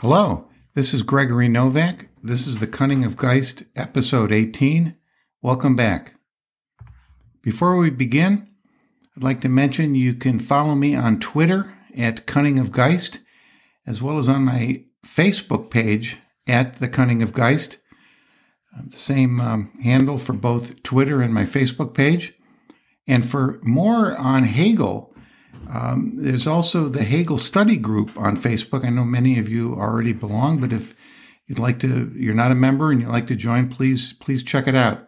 Hello, this is Gregory Novak. This is The Cunning of Geist, episode 18. Welcome back. Before we begin, I'd like to mention you can follow me on Twitter at Cunning of Geist, as well as on my Facebook page at The Cunning of Geist. Uh, the same um, handle for both Twitter and my Facebook page. And for more on Hegel, um, there's also the Hegel Study Group on Facebook. I know many of you already belong, but if you'd like to, you're not a member and you'd like to join, please, please check it out.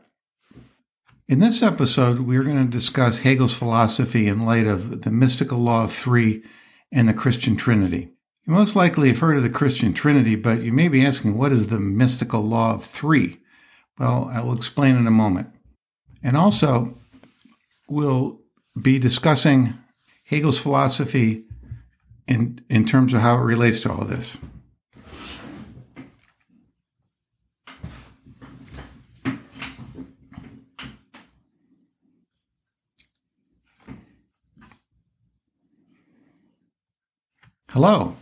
In this episode, we're going to discuss Hegel's philosophy in light of the mystical law of three and the Christian Trinity. You most likely have heard of the Christian Trinity, but you may be asking, what is the mystical law of three? Well, I will explain in a moment. And also, we'll be discussing Hegel's philosophy in, in terms of how it relates to all this. Hello,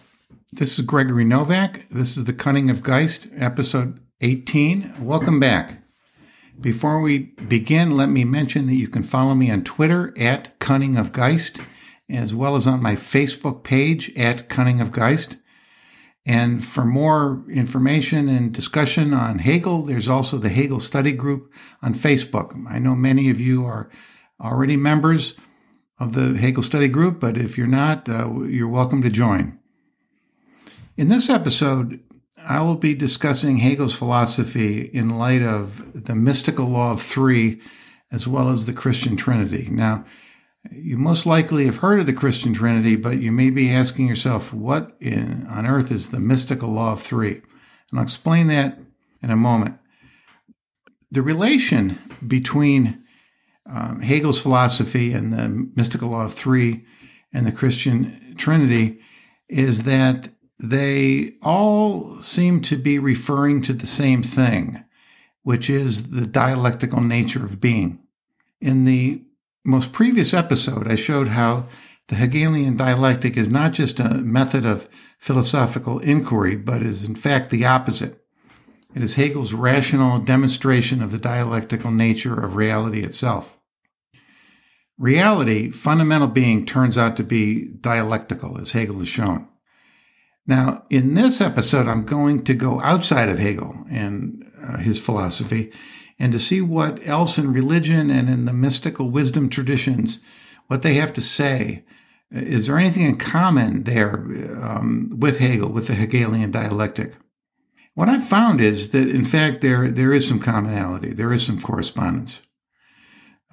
this is Gregory Novak. This is The Cunning of Geist, episode 18. Welcome back. Before we begin, let me mention that you can follow me on Twitter at Cunning of Geist, as well as on my Facebook page at Cunning of Geist. And for more information and discussion on Hegel, there's also the Hegel Study Group on Facebook. I know many of you are already members of the Hegel Study Group, but if you're not, uh, you're welcome to join. In this episode, I will be discussing Hegel's philosophy in light of the mystical law of three as well as the Christian Trinity. Now, you most likely have heard of the Christian Trinity, but you may be asking yourself, what in, on earth is the mystical law of three? And I'll explain that in a moment. The relation between um, Hegel's philosophy and the mystical law of three and the Christian Trinity is that they all seem to be referring to the same thing, which is the dialectical nature of being. In the most previous episode, I showed how the Hegelian dialectic is not just a method of philosophical inquiry, but is in fact the opposite. It is Hegel's rational demonstration of the dialectical nature of reality itself. Reality, fundamental being, turns out to be dialectical, as Hegel has shown. Now, in this episode, I'm going to go outside of Hegel and uh, his philosophy and to see what else in religion and in the mystical wisdom traditions, what they have to say. Is there anything in common there um, with Hegel, with the Hegelian dialectic? What I've found is that, in fact, there, there is some commonality, there is some correspondence.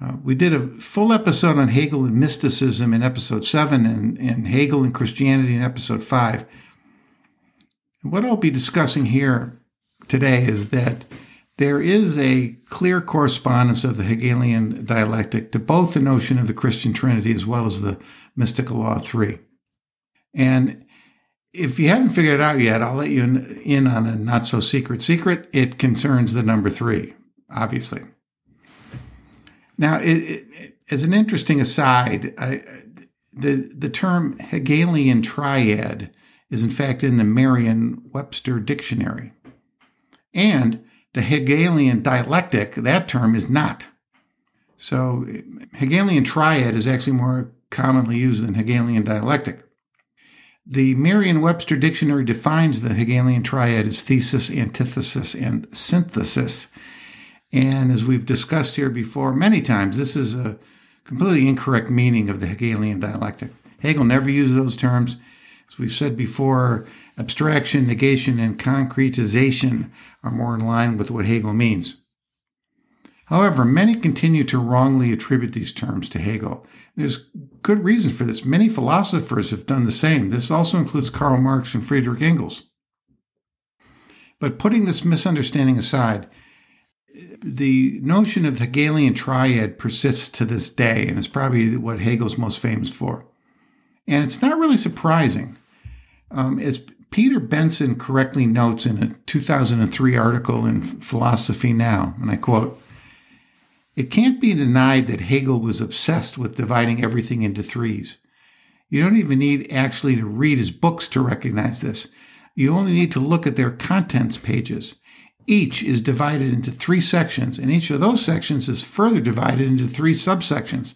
Uh, we did a full episode on Hegel and mysticism in episode 7 and, and Hegel and Christianity in episode 5. what I'll be discussing here today is that there is a clear correspondence of the Hegelian dialectic to both the notion of the Christian Trinity as well as the mystical law three. And if you haven't figured it out yet, I'll let you in on a not so secret secret. It concerns the number three, obviously. Now, it, it, as an interesting aside, I, the the term Hegelian triad is in fact in the Merriam-Webster dictionary, and the Hegelian dialectic that term is not. So, Hegelian triad is actually more commonly used than Hegelian dialectic. The Merriam-Webster dictionary defines the Hegelian triad as thesis, antithesis, and synthesis and as we've discussed here before many times, this is a completely incorrect meaning of the Hegelian dialectic. Hegel never used those terms. As we've said before, abstraction, negation, and concretization are more in line with what Hegel means. However, many continue to wrongly attribute these terms to Hegel. There's good reason for this. Many philosophers have done the same. This also includes Karl Marx and Friedrich Engels. But putting this misunderstanding aside, the notion of the Hegelian triad persists to this day and is probably what Hegel's most famous for. And it's not really surprising. Um, as Peter Benson correctly notes in a 2003 article in Philosophy Now, and I quote, it can't be denied that Hegel was obsessed with dividing everything into threes. You don't even need actually to read his books to recognize this. You only need to look at their contents pages. Each is divided into three sections, and each of those sections is further divided into three subsections,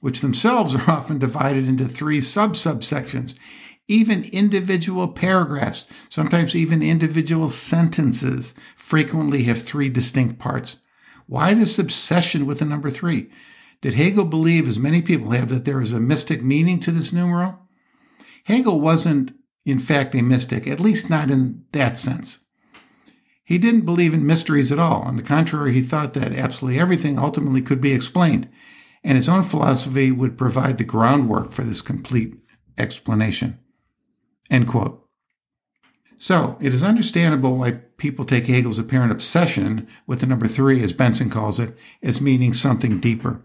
which themselves are often divided into three sub subsections. Even individual paragraphs, sometimes even individual sentences, frequently have three distinct parts. Why this obsession with the number three? Did Hegel believe, as many people have, that there is a mystic meaning to this numeral? Hegel wasn't, in fact, a mystic, at least not in that sense. He didn't believe in mysteries at all. On the contrary, he thought that absolutely everything ultimately could be explained, and his own philosophy would provide the groundwork for this complete explanation. End quote. So, it is understandable why people take Hegel's apparent obsession with the number three, as Benson calls it, as meaning something deeper.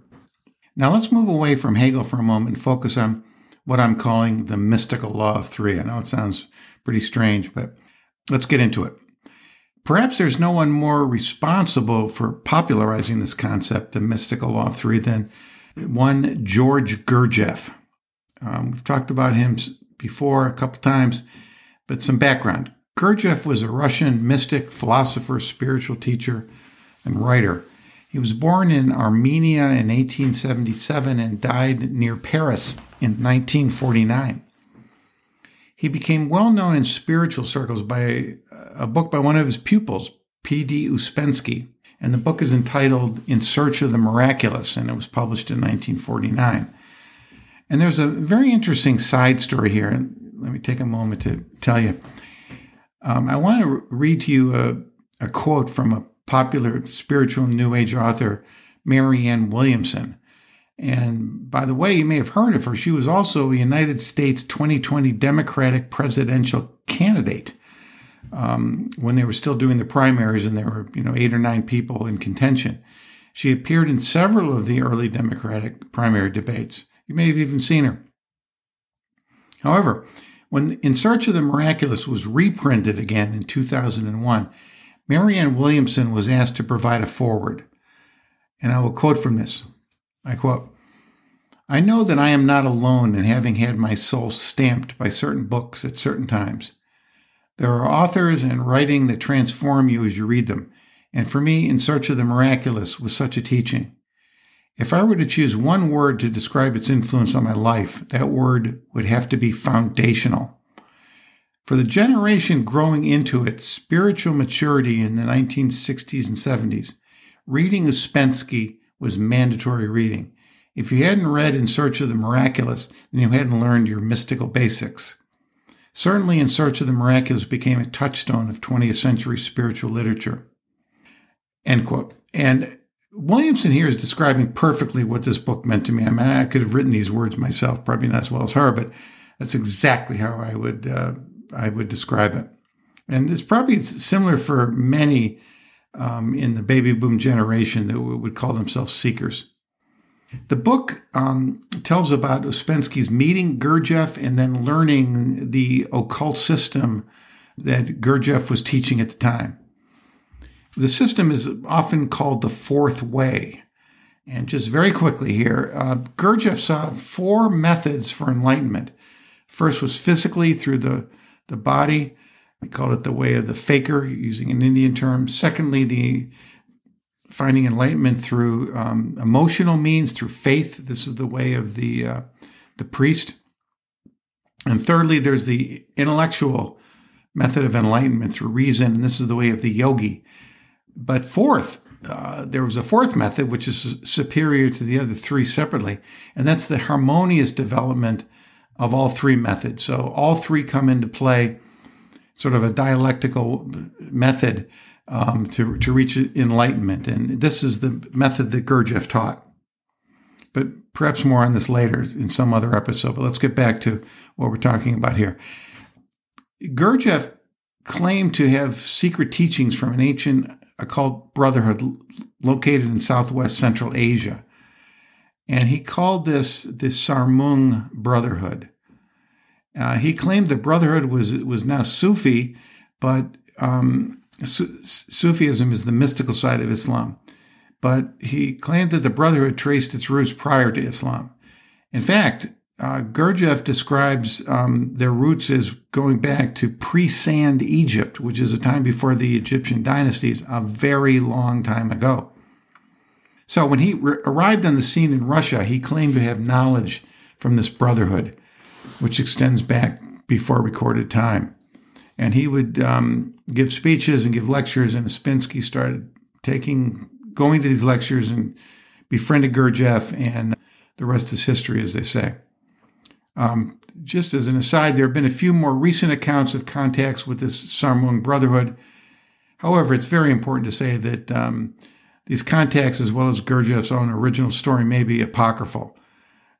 Now, let's move away from Hegel for a moment and focus on what I'm calling the mystical law of three. I know it sounds pretty strange, but let's get into it. Perhaps there's no one more responsible for popularizing this concept, the mystical law of three, than one George Gurdjieff. Um, we've talked about him before a couple times, but some background. Gurdjieff was a Russian mystic, philosopher, spiritual teacher, and writer. He was born in Armenia in 1877 and died near Paris in 1949. He became well known in spiritual circles by uh, a book by one of his pupils, P.D. Ouspensky, and the book is entitled In Search of the Miraculous, and it was published in 1949. And there's a very interesting side story here, and let me take a moment to tell you. Um, I want to read to you a, a quote from a popular spiritual New Age author, Marianne Williamson. And by the way, you may have heard of her. She was also a United States 2020 Democratic presidential candidate um, when they were still doing the primaries and there were, you know, eight or nine people in contention. She appeared in several of the early Democratic primary debates. You may have even seen her. However, when In Search of the Miraculous was reprinted again in 2001, Marianne Williamson was asked to provide a foreword. And I will quote from this. I quote, I know that I am not alone in having had my soul stamped by certain books at certain times. There are authors and writing that transform you as you read them, and for me, In Search of the Miraculous was such a teaching. If I were to choose one word to describe its influence on my life, that word would have to be foundational. For the generation growing into its spiritual maturity in the 1960s and 70s, reading Ouspensky was mandatory reading. If you hadn't read In Search of the Miraculous, then you hadn't learned your mystical basics. Certainly, In Search of the Miraculous became a touchstone of 20th century spiritual literature. End quote. And Williamson here is describing perfectly what this book meant to me. I mean, I could have written these words myself, probably not as well as her, but that's exactly how I would uh, I would describe it. And it's probably similar for many um, in the baby boom generation that would call themselves seekers. The book um, tells about Ouspensky's meeting Gurdjieff and then learning the occult system that Gurdjieff was teaching at the time. The system is often called the fourth way. And just very quickly here, uh, Gurdjieff saw four methods for enlightenment. First was physically through the the body. We call it the way of the fakir, using an Indian term. Secondly, the finding enlightenment through um, emotional means, through faith. This is the way of the uh, the priest. And thirdly, there's the intellectual method of enlightenment through reason, and this is the way of the yogi. But fourth, uh, there was a fourth method, which is superior to the other three separately, and that's the harmonious development of all three methods. So all three come into play, sort of a dialectical method um, to, to reach enlightenment. And this is the method that Gurdjieff taught. But perhaps more on this later in some other episode. But let's get back to what we're talking about here. Gurdjieff claimed to have secret teachings from an ancient occult brotherhood located in southwest Central Asia and he called this the Sarmung Brotherhood. Uh, he claimed the Brotherhood was was now Sufi, but um, Su- Sufism is the mystical side of Islam. But he claimed that the Brotherhood traced its roots prior to Islam. In fact, uh, Gurdjieff describes um, their roots as going back to pre sand Egypt, which is a time before the Egyptian dynasties, a very long time ago. So when he re- arrived on the scene in Russia, he claimed to have knowledge from this brotherhood, which extends back before recorded time. And he would um, give speeches and give lectures, and Ouspensky started taking, going to these lectures and befriended Gurdjieff, and the rest is history, as they say. Um, just as an aside, there have been a few more recent accounts of contacts with this Sarmung Brotherhood. However, it's very important to say that um, these contacts, as well as Gurdjieff's own original story, may be apocryphal.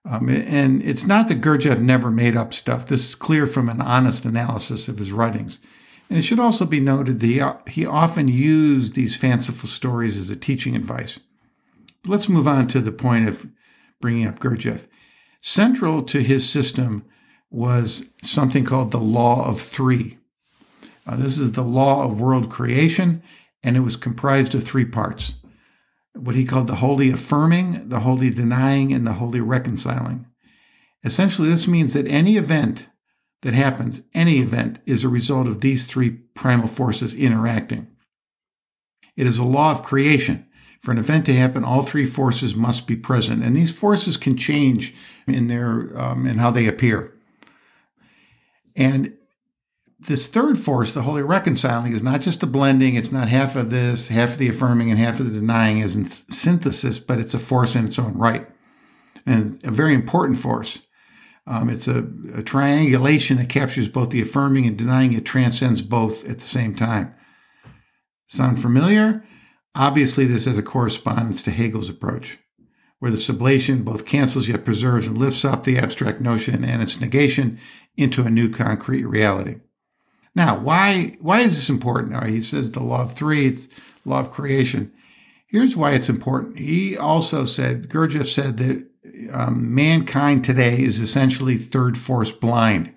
Um, and it's not that Gurdjieff never made up stuff. This is clear from an honest analysis of his writings. And it should also be noted that he, uh, he often used these fanciful stories as a teaching advice. But let's move on to the point of bringing up Gurdjieff. Central to his system was something called the Law of Three. Uh, this is the law of world creation, and it was comprised of three parts what he called the holy affirming, the holy denying, and the holy reconciling. Essentially, this means that any event that happens, any event, is a result of these three primal forces interacting. It is a law of creation. For an event to happen, all three forces must be present, and these forces can change in their um, in how they appear. And this third force, the holy reconciling, is not just a blending. It's not half of this, half of the affirming, and half of the denying as in synthesis, but it's a force in its own right, and a very important force. Um, it's a, a triangulation that captures both the affirming and denying. It transcends both at the same time. Sound familiar? Obviously, this has a correspondence to Hegel's approach, where the sublation both cancels yet preserves and lifts up the abstract notion and its negation into a new concrete reality. Now, why why is this important? Right, he says the law of three, it's law of creation. Here's why it's important. He also said, Gurdjieff said that um, mankind today is essentially third force blind,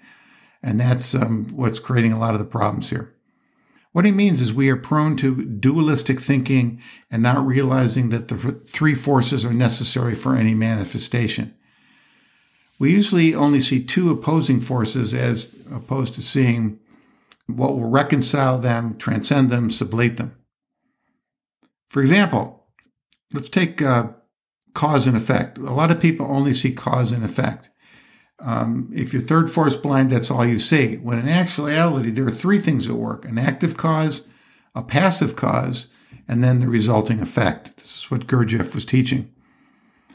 and that's um, what's creating a lot of the problems here. What he means is we are prone to dualistic thinking and not realizing that the three forces are necessary for any manifestation. We usually only see two opposing forces as opposed to seeing what will reconcile them, transcend them, sublate them. For example, let's take uh, cause and effect. A lot of people only see cause and effect. Um, if you're third force blind, that's all you see. When in actuality, there are three things at work an active cause, a passive cause, and then the resulting effect. This is what Gurdjieff was teaching.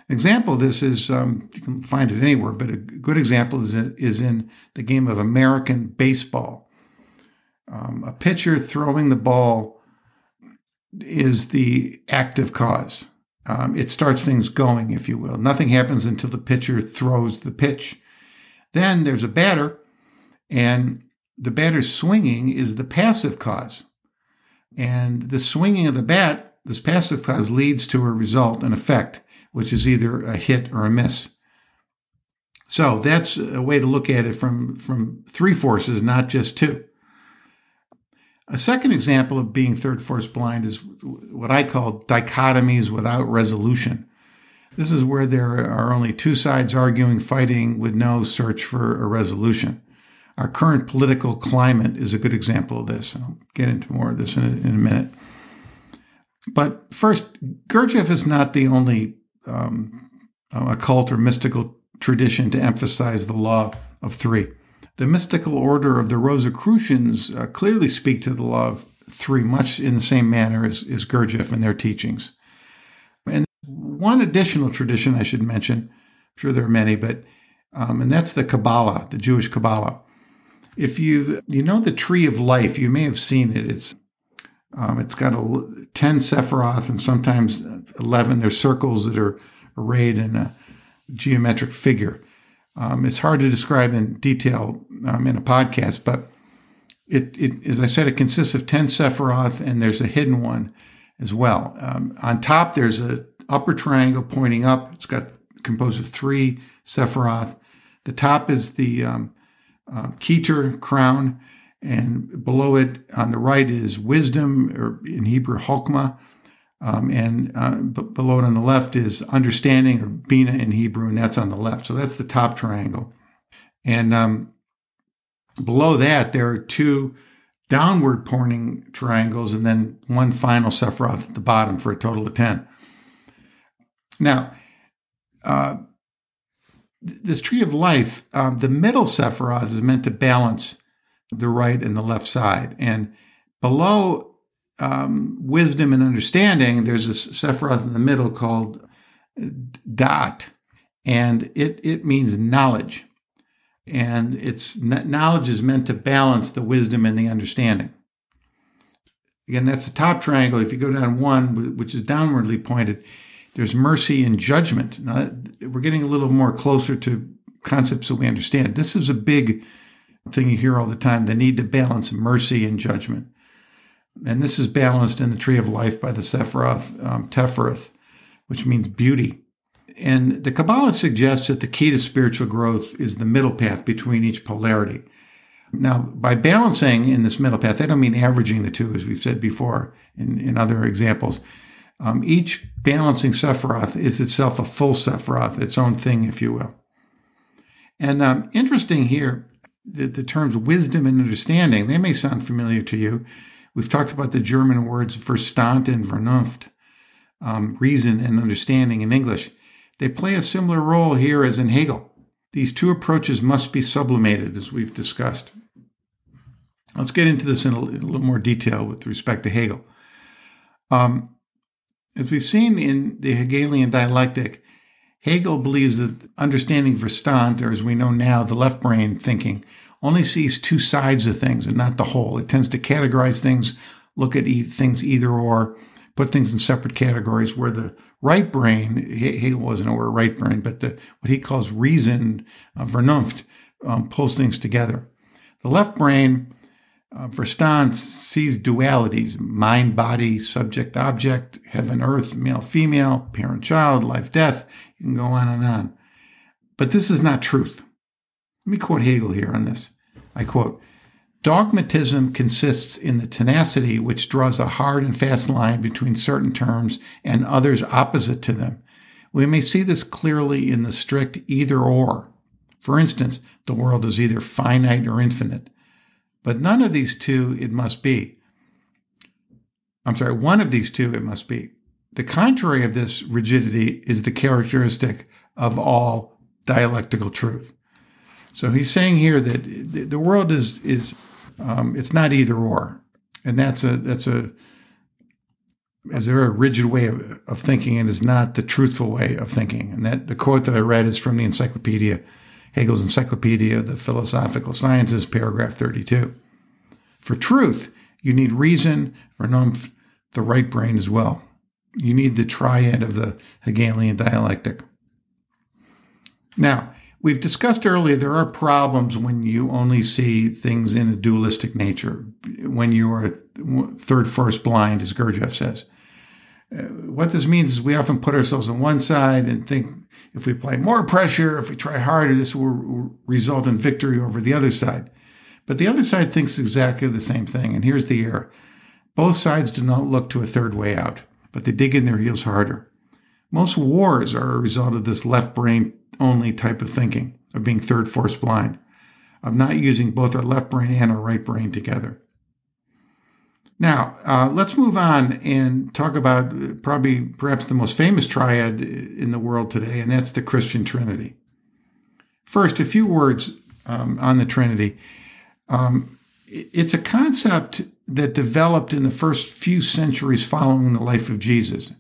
Example of this is um, you can find it anywhere, but a good example is, is in the game of American baseball. Um, a pitcher throwing the ball is the active cause. Um, it starts things going, if you will. Nothing happens until the pitcher throws the pitch. Then there's a batter, and the batter's swinging is the passive cause. And the swinging of the bat, this passive cause, leads to a result, an effect, which is either a hit or a miss. So that's a way to look at it from, from three forces, not just two. A second example of being third force blind is what I call dichotomies without resolution. This is where there are only two sides arguing, fighting, with no search for a resolution. Our current political climate is a good example of this. I'll get into more of this in a, in a minute. But first, Gurdjieff is not the only um, occult or mystical tradition to emphasize the law of three. The mystical order of the Rosicrucians uh, clearly speak to the law of three, much in the same manner as, as Gurdjieff and their teachings. One additional tradition I should mention, I'm sure there are many, but um, and that's the Kabbalah, the Jewish Kabbalah. If you you know the tree of life, you may have seen it. It's um, it's got a, ten sephiroth and sometimes eleven. There's circles that are arrayed in a geometric figure. Um, it's hard to describe in detail um, in a podcast, but it, it, as I said, it consists of ten sephiroth, and there's a hidden one as well. Um, on top, there's a upper triangle pointing up. It's got composed of three Sephiroth. The top is the um, uh, Keter crown, and below it on the right is wisdom, or in Hebrew, Chokmah. Um, and uh, b- below it on the left is understanding, or Binah in Hebrew, and that's on the left. So that's the top triangle. And um, below that, there are two downward pointing triangles, and then one final sephiroth at the bottom for a total of 10. Now, uh, this tree of life, um, the middle sephiroth is meant to balance the right and the left side. And below um, wisdom and understanding, there's a sephiroth in the middle called Da'at, and it, it means knowledge. And it's knowledge is meant to balance the wisdom and the understanding. Again, that's the top triangle. If you go down one, which is downwardly pointed, there's mercy and judgment. Now, we're getting a little more closer to concepts that we understand. This is a big thing you hear all the time the need to balance mercy and judgment. And this is balanced in the tree of life by the Sephiroth um, which means beauty. And the Kabbalah suggests that the key to spiritual growth is the middle path between each polarity. Now, by balancing in this middle path, I don't mean averaging the two, as we've said before in, in other examples. Um, each balancing Sephiroth is itself a full Sephiroth, its own thing, if you will. And um, interesting here, the, the terms wisdom and understanding, they may sound familiar to you. We've talked about the German words Verstand and Vernunft, um, reason and understanding in English. They play a similar role here as in Hegel. These two approaches must be sublimated, as we've discussed. Let's get into this in a, little more detail with respect to Hegel. Um, as we've seen in the Hegelian dialectic, Hegel believes that understanding Verstand, or as we know now, the left brain thinking, only sees two sides of things and not the whole. It tends to categorize things, look at e- things either or, put things in separate categories, where the right brain, Hegel wasn't aware of right brain, but the, what he calls reason, uh, Vernunft, um, pulls things together. The left brain, uh, Verstand, sees dualities mind, body, subject, object, heaven, earth, male, female, parent, child, life, death. You can go on and on. But this is not truth. Let me quote Hegel here on this. I quote, Dogmatism consists in the tenacity which draws a hard and fast line between certain terms and others opposite to them. We may see this clearly in the strict either or. For instance, the world is either finite or infinite. But none of these two it must be. I'm sorry, one of these two it must be. The contrary of this rigidity is the characteristic of all dialectical truth. So he's saying here that the world is is um, it's not either or, and that's a that's a as a very rigid way of, of thinking and is not the truthful way of thinking. And that the quote that I read is from the encyclopedia, Hegel's Encyclopedia of the Philosophical Sciences, paragraph 32. For truth, you need reason, for vernunft, the right brain as well. You need the triad of the Hegelian dialectic. Now, We've discussed earlier there are problems when you only see things in a dualistic nature, when you are third force blind, as Gurdjieff says. Uh, what this means is we often put ourselves on one side and think if we apply more pressure, if we try harder, this will result in victory over the other side. But the other side thinks exactly the same thing, and here's the error. Both sides do not look to a third way out, but they dig in their heels harder. Most wars are a result of this left brain only type of thinking, of being third force blind, of not using both our left brain and our right brain together. Now, uh, let's move on and talk about probably perhaps the most famous triad in the world today, and that's the Christian Trinity. First, a few words um, on the Trinity. Um, it's a concept that developed in the first few centuries following the life of Jesus.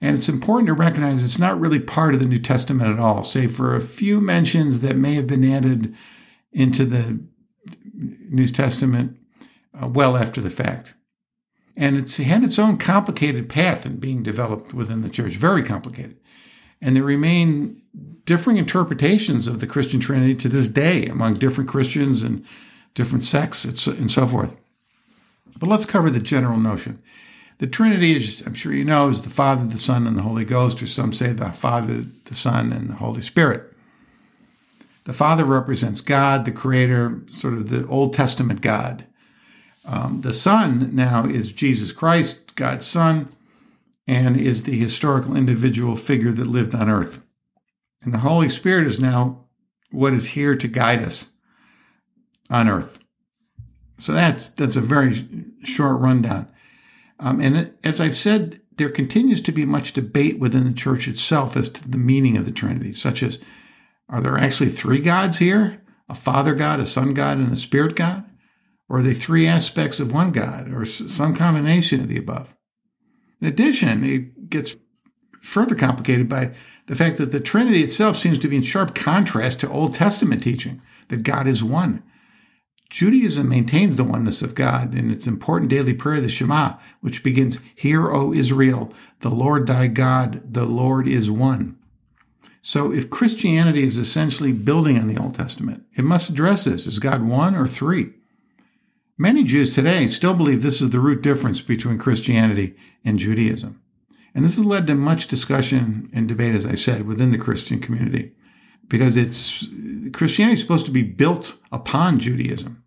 And it's important to recognize it's not really part of the New Testament at all, save for a few mentions that may have been added into the New Testament uh, well after the fact. And it's had its own complicated path in being developed within the church, very complicated. And there remain differing interpretations of the Christian Trinity to this day among different Christians and different sects and so forth. But let's cover the general notion. The Trinity, as I'm sure you know, is the Father, the Son, and the Holy Ghost, or some say the Father, the Son, and the Holy Spirit. The Father represents God, the Creator, sort of the Old Testament God. Um, the Son now is Jesus Christ, God's Son, and is the historical individual figure that lived on earth. And the Holy Spirit is now what is here to guide us on earth. So that's that's a very short rundown. Um, and as I've said, there continues to be much debate within the church itself as to the meaning of the Trinity, such as are there actually three gods here? A Father God, a Son God, and a Spirit God? Or are they three aspects of one God, or some combination of the above? In addition, it gets further complicated by the fact that the Trinity itself seems to be in sharp contrast to Old Testament teaching that God is one. Judaism maintains the oneness of God in its important daily prayer, the Shema, which begins, Hear, O Israel, the Lord thy God, the Lord is one. So if Christianity is essentially building on the Old Testament, it must address this. Is God one or three? Many Jews today still believe this is the root difference between Christianity and Judaism. And this has led to much discussion and debate, as I said, within the Christian community, because it's Christianity is supposed to be built upon Judaism.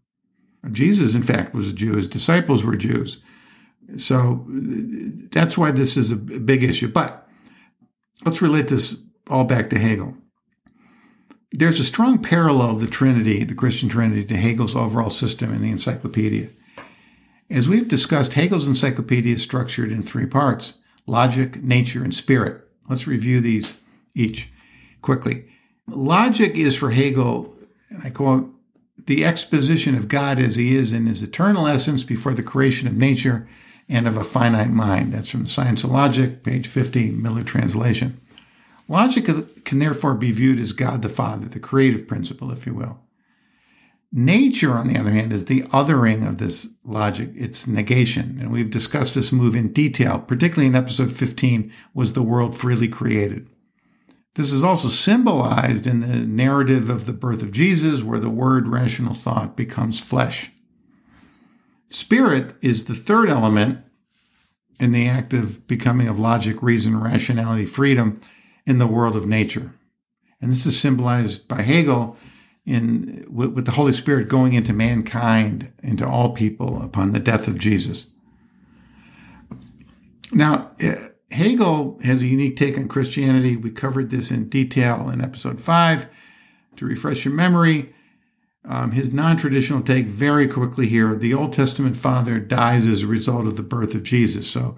Jesus, in fact, was a Jew. His disciples were Jews. So that's why this is a big issue. But let's relate this all back to Hegel. There's a strong parallel of the Trinity, the Christian Trinity, to Hegel's overall system in the encyclopedia. As we've discussed, Hegel's encyclopedia is structured in three parts logic, nature, and spirit. Let's review these each quickly. Logic is for Hegel, and I quote, the exposition of God as he is in his eternal essence before the creation of nature and of a finite mind. That's from Science of Logic, page 50, Miller translation. Logic can therefore be viewed as God the Father, the creative principle, if you will. Nature, on the other hand, is the othering of this logic, its negation. And we've discussed this move in detail, particularly in episode 15 Was the World Freely Created? This is also symbolized in the narrative of the birth of Jesus, where the word rational thought becomes flesh. Spirit is the third element in the act of becoming of logic, reason, rationality, freedom in the world of nature. And this is symbolized by Hegel in with, with the Holy Spirit going into mankind, into all people upon the death of Jesus. Now, eh, Hegel has a unique take on Christianity. We covered this in detail in episode five. To refresh your memory, um, his non traditional take very quickly here the Old Testament father dies as a result of the birth of Jesus. So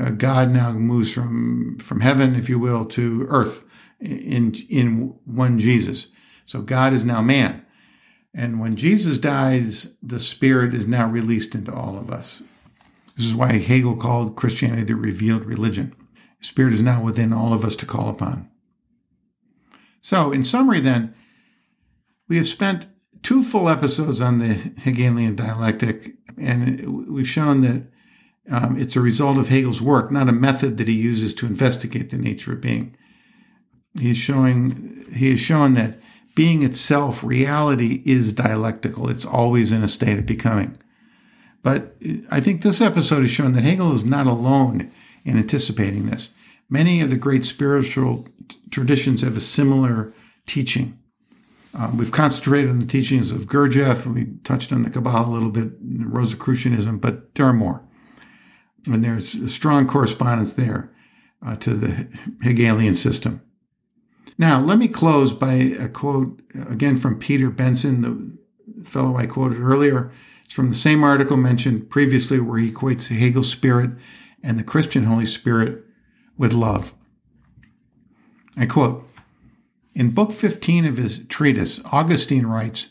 uh, God now moves from, from heaven, if you will, to earth in, in one Jesus. So God is now man. And when Jesus dies, the Spirit is now released into all of us. This is why Hegel called Christianity the revealed religion. The Spirit is now within all of us to call upon. So, in summary, then, we have spent two full episodes on the Hegelian dialectic, and we've shown that um, it's a result of Hegel's work, not a method that he uses to investigate the nature of being. He's showing he has shown that being itself, reality is dialectical. It's always in a state of becoming. But I think this episode has shown that Hegel is not alone in anticipating this. Many of the great spiritual t- traditions have a similar teaching. Um, we've concentrated on the teachings of Gurdjieff. We touched on the Kabbalah a little bit, Rosicrucianism, but there are more. And there's a strong correspondence there uh, to the Hegelian system. Now, let me close by a quote again from Peter Benson, the fellow I quoted earlier. It's from the same article mentioned previously, where he equates Hegel's spirit and the Christian Holy Spirit with love. I quote In Book 15 of his treatise, Augustine writes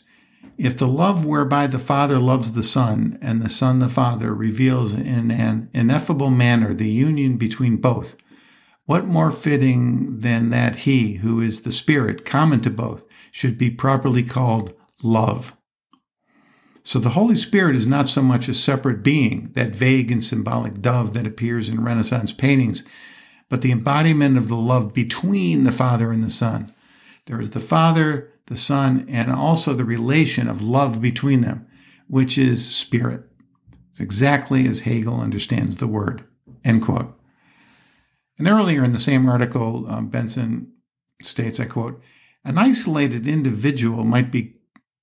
If the love whereby the Father loves the Son and the Son the Father reveals in an ineffable manner the union between both, what more fitting than that he, who is the Spirit common to both, should be properly called love? So the Holy Spirit is not so much a separate being, that vague and symbolic dove that appears in Renaissance paintings, but the embodiment of the love between the Father and the Son. There is the Father, the Son, and also the relation of love between them, which is spirit. It's exactly as Hegel understands the word. End quote. And earlier in the same article, um, Benson states, I quote, an isolated individual might be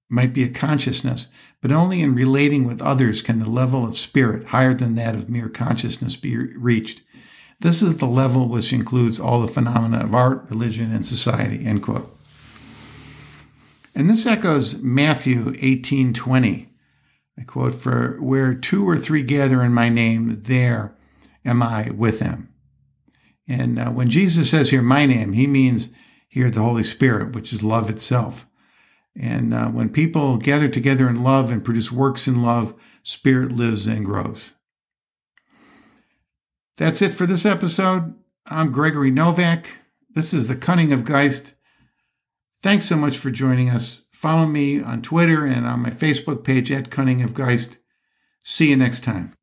might be a consciousness, but only in relating with others can the level of spirit higher than that of mere consciousness be reached. This is the level which includes all the phenomena of art, religion, and society. End quote. And this echoes Matthew 18:20. I quote, For where two or three gather in my name, there am I with them. And uh, when Jesus says here, my name, he means here the Holy Spirit, which is love itself. And uh, when people gather together in love and produce works in love, Spirit lives and grows. That's it for this episode. I'm Gregory Novak. This is The Cunning of Geist. Thanks so much for joining us. Follow me on Twitter and on my Facebook page at Cunning of Geist. See you next time.